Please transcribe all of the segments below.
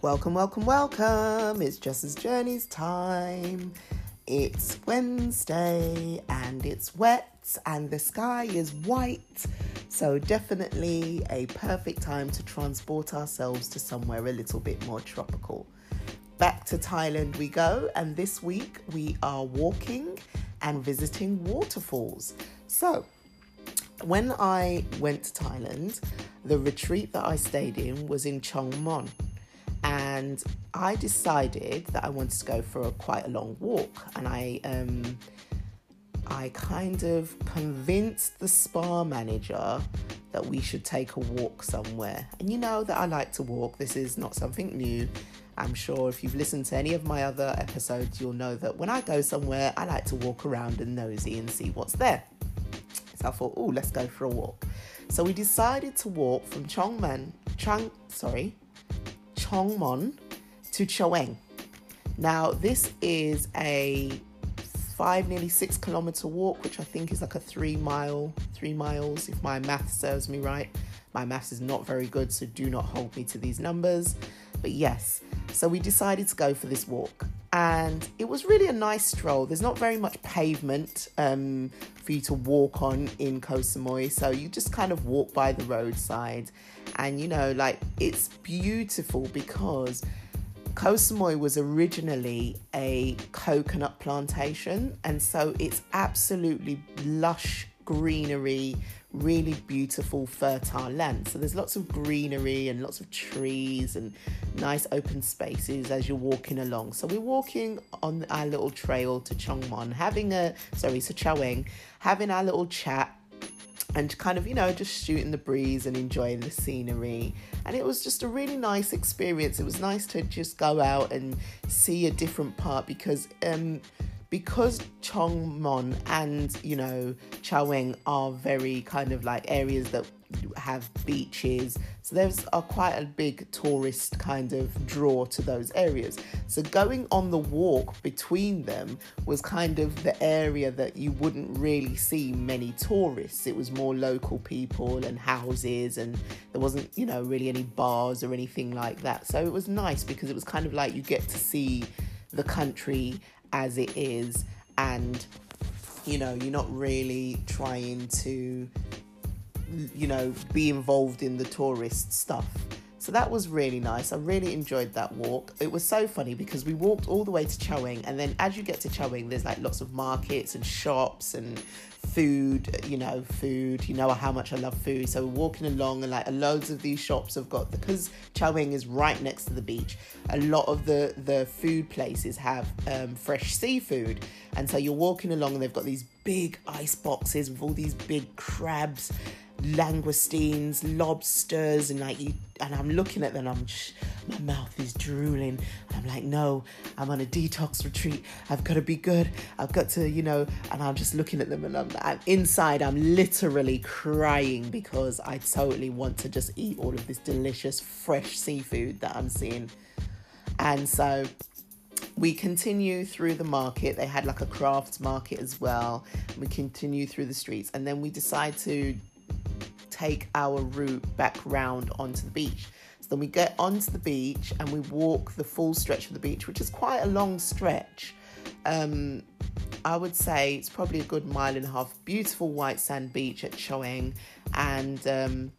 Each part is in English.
Welcome, welcome, welcome. It's Jess's Journeys time. It's Wednesday and it's wet and the sky is white. So, definitely a perfect time to transport ourselves to somewhere a little bit more tropical. Back to Thailand we go, and this week we are walking and visiting waterfalls. So, when I went to Thailand, the retreat that I stayed in was in Choeng Mon. And I decided that I wanted to go for a, quite a long walk. And I, um, I kind of convinced the spa manager that we should take a walk somewhere. And you know that I like to walk, this is not something new. I'm sure if you've listened to any of my other episodes, you'll know that when I go somewhere, I like to walk around and nosy and see what's there. So I thought, oh, let's go for a walk. So we decided to walk from Chongman, Chang, sorry, Choeng Mon to Chaweng. Now this is a five, nearly six kilometer walk, which I think is like a three mile, three miles, if my math serves me right. My maths is not very good, so do not hold me to these numbers. But yes, so we decided to go for this walk. And it was really a nice stroll. There's not very much pavement um, for you to walk on in Koh Samui, so you just kind of walk by the roadside, and you know, like it's beautiful because Koh Samui was originally a coconut plantation, and so it's absolutely lush greenery really beautiful, fertile land. So there's lots of greenery and lots of trees and nice open spaces as you're walking along. So we're walking on our little trail to Choeng Mon, having a sorry, to Chaweng, having our little chat and kind of, you know, just shooting the breeze and enjoying the scenery. And it was just a really nice experience. It was nice to just go out and see a different part because um because Choeng Mon and you know Chaweng are very kind of like areas that have beaches so there's a quite a big tourist kind of draw to those areas. So going on the walk between them was kind of the area that you wouldn't really see many tourists. It was more local people and houses and there wasn't you know really any bars or anything like that. So it was nice because it was kind of like you get to see the country as it is and you know you're not really trying to you know be involved in the tourist stuff so that was really nice. I really enjoyed that walk. It was so funny because we walked all the way to Chaweng, and then as you get to Chaweng, there's like lots of markets and shops and food, you know, food. You know how much I love food. So we're walking along, and like loads of these shops have got because Chaweng is right next to the beach. A lot of the the food places have um, fresh seafood, and so you're walking along, and they've got these big ice boxes with all these big crabs langoustines, lobsters, and like you. And I'm looking at them, I'm just, my mouth is drooling. I'm like, no, I'm on a detox retreat. I've got to be good. I've got to, you know. And I'm just looking at them, and I'm, I'm inside. I'm literally crying because I totally want to just eat all of this delicious fresh seafood that I'm seeing. And so we continue through the market. They had like a crafts market as well. We continue through the streets, and then we decide to take our route back round onto the beach. So then we get onto the beach and we walk the full stretch of the beach, which is quite a long stretch. Um, I would say it's probably a good mile and a half. Beautiful white sand beach at Chaweng, and um,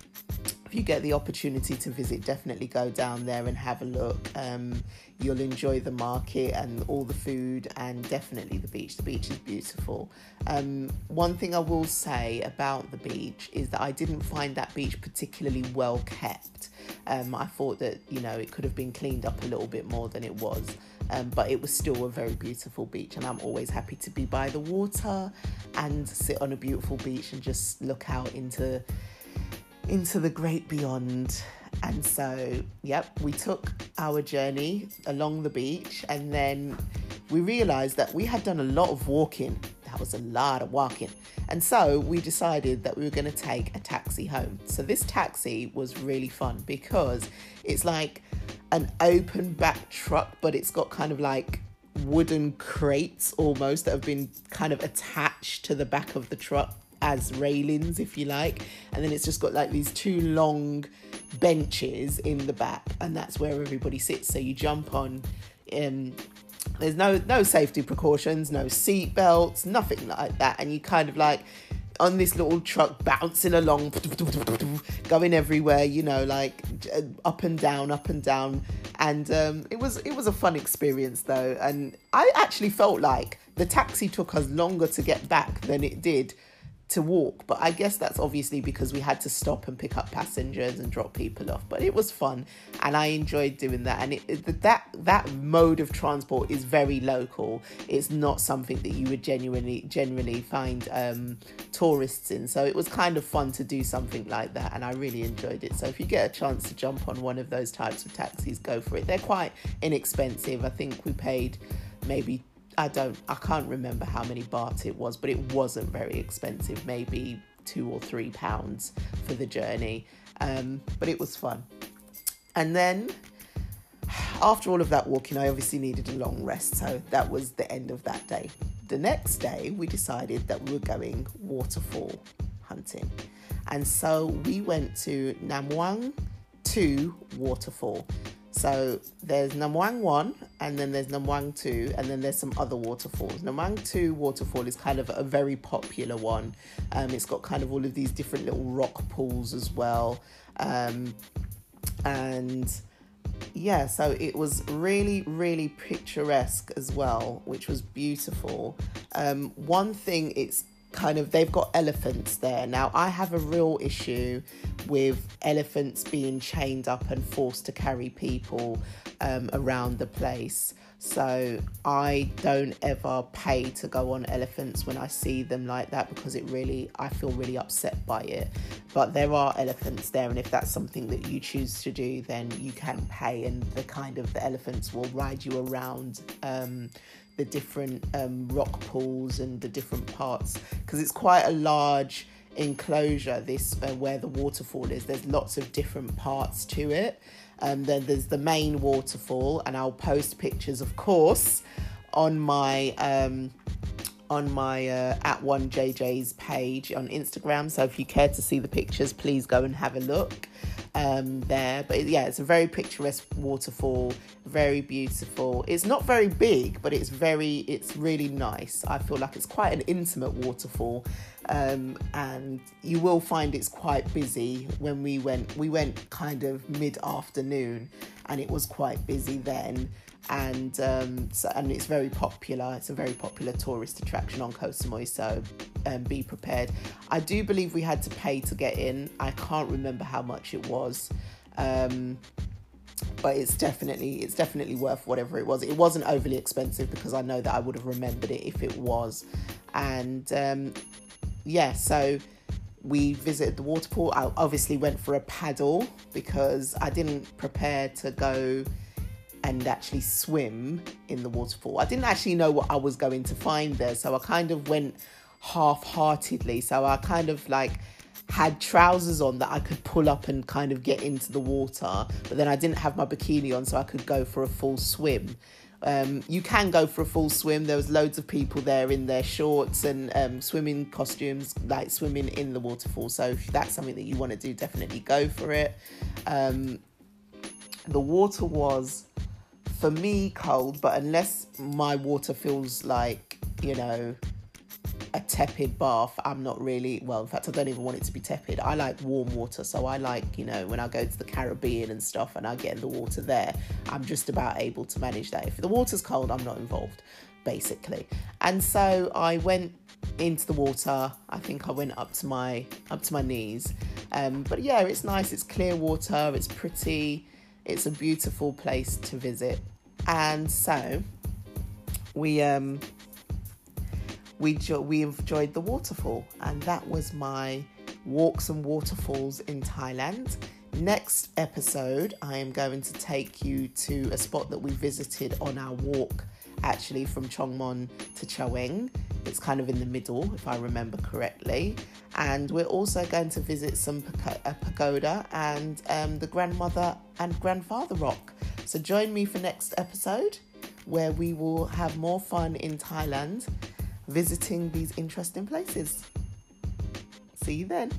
if you get the opportunity to visit, definitely go down there and have a look. Um, you'll enjoy the market and all the food, and definitely the beach. The beach is beautiful. Um, one thing I will say about the beach is that I didn't find that beach particularly well kept. Um, I thought that you know it could have been cleaned up a little bit more than it was. Um, but it was still a very beautiful beach, and I'm always happy to be by the water and sit on a beautiful beach and just look out into into the great beyond. And so, yep, we took our journey along the beach and then we realized that we had done a lot of walking. That was a lot of walking. And so we decided that we were going to take a taxi home. So this taxi was really fun because it's like an open back truck, but it's got kind of like wooden crates almost that have been kind of attached to the back of the truck as railings, if you like, and then it's just got like these two long benches in the back, and that's where everybody sits. So you jump on. Um, there's no no safety precautions, no seat belts, nothing like that, and you kind of like on this little truck bouncing along, going everywhere, you know, like up and down, up and down. And um, it was it was a fun experience though, and I actually felt like the taxi took us longer to get back than it did to walk. But I guess that's obviously because we had to stop and pick up passengers and drop people off. But it was fun, and I enjoyed doing that. And it, that that mode of transport is very local. It's not something that you would genuinely generally find um, tourists in. So it was kind of fun to do something like that, and I really enjoyed it. So if you get a chance to jump on one of those types of taxis, go for it. They're quite inexpensive. I think we paid maybe I don't, I can't remember how many baht it was, but it wasn't very expensive, maybe two or three pounds for the journey. Um, but it was fun. And then after all of that walking, I obviously needed a long rest, so that was the end of that day. The next day, we decided that we were going waterfall hunting. And so we went to Na Muang 2 waterfall. So there's Na Muang 1 and then there's Na Muang 2 and then there's some other waterfalls. Na Muang 2 waterfall is kind of a very popular one. Um, it's got kind of all of these different little rock pools as well. Um, and yeah, so it was really, really picturesque as well, which was beautiful. Um, one thing it's kind of they've got elephants there. Now, I have a real issue with elephants being chained up and forced to carry people um, around the place. So I don't ever pay to go on elephants when I see them like that because it really, I feel really upset by it. But there are elephants there, and if that's something that you choose to do, then you can pay, and the kind of the elephants will ride you around. Um, the different um, rock pools and the different parts because it's quite a large enclosure this uh, where the waterfall is there's lots of different parts to it. And then there's the main waterfall and i'll post pictures of course on my um, on my uh, at one jj's page on instagram so if you care to see the pictures please go and have a look um, there. But yeah, it's a very picturesque waterfall, very beautiful. It's not very big, but it's very, it's really nice. I feel like it's quite an intimate waterfall, um, and you will find it's quite busy. When we went, we went kind of mid afternoon, and it was quite busy then and um, so, and it's very popular. It's a very popular tourist attraction on Koh Samui, so um, be prepared. I do believe we had to pay to get in. I can't remember how much it was, um, but it's definitely it's definitely worth whatever it was. It wasn't overly expensive because I know that I would have remembered it if it was, and um, yeah, so we visited the waterfall. I obviously went for a paddle because I didn't prepare to go and actually swim in the waterfall. I didn't actually know what I was going to find there, so I kind of went half heartedly. So I kind of like had trousers on that I could pull up and kind of get into the water, but then I didn't have my bikini on, so I could go for a full swim. Um, you can go for a full swim. There was loads of people there in their shorts and um, swimming costumes, like swimming in the waterfall. So if that's something that you want to do, definitely go for it. Um, the water was for me cold, but unless my water feels like, you know, a tepid bath, I'm not really, well, in fact, I don't even want it to be tepid. I like warm water. So I like, you know, when I go to the Caribbean and stuff and I get in the water there, I'm just about able to manage that. If the water's cold, I'm not involved, basically. And so I went into the water. I think I went up to my up to my knees. Um, but yeah, it's nice. It's clear water. It's pretty. It's a beautiful place to visit. And so we um we jo- we enjoyed the waterfall and that was my walks and waterfalls in Thailand. Next episode, I am going to take you to a spot that we visited on our walk actually from Choeng Mon to Chaweng. It's kind of in the middle, if I remember correctly. And we're also going to visit some a pagoda and um, the grandmother and grandfather rock. So join me for next episode where we will have more fun in Thailand visiting these interesting places. See you then.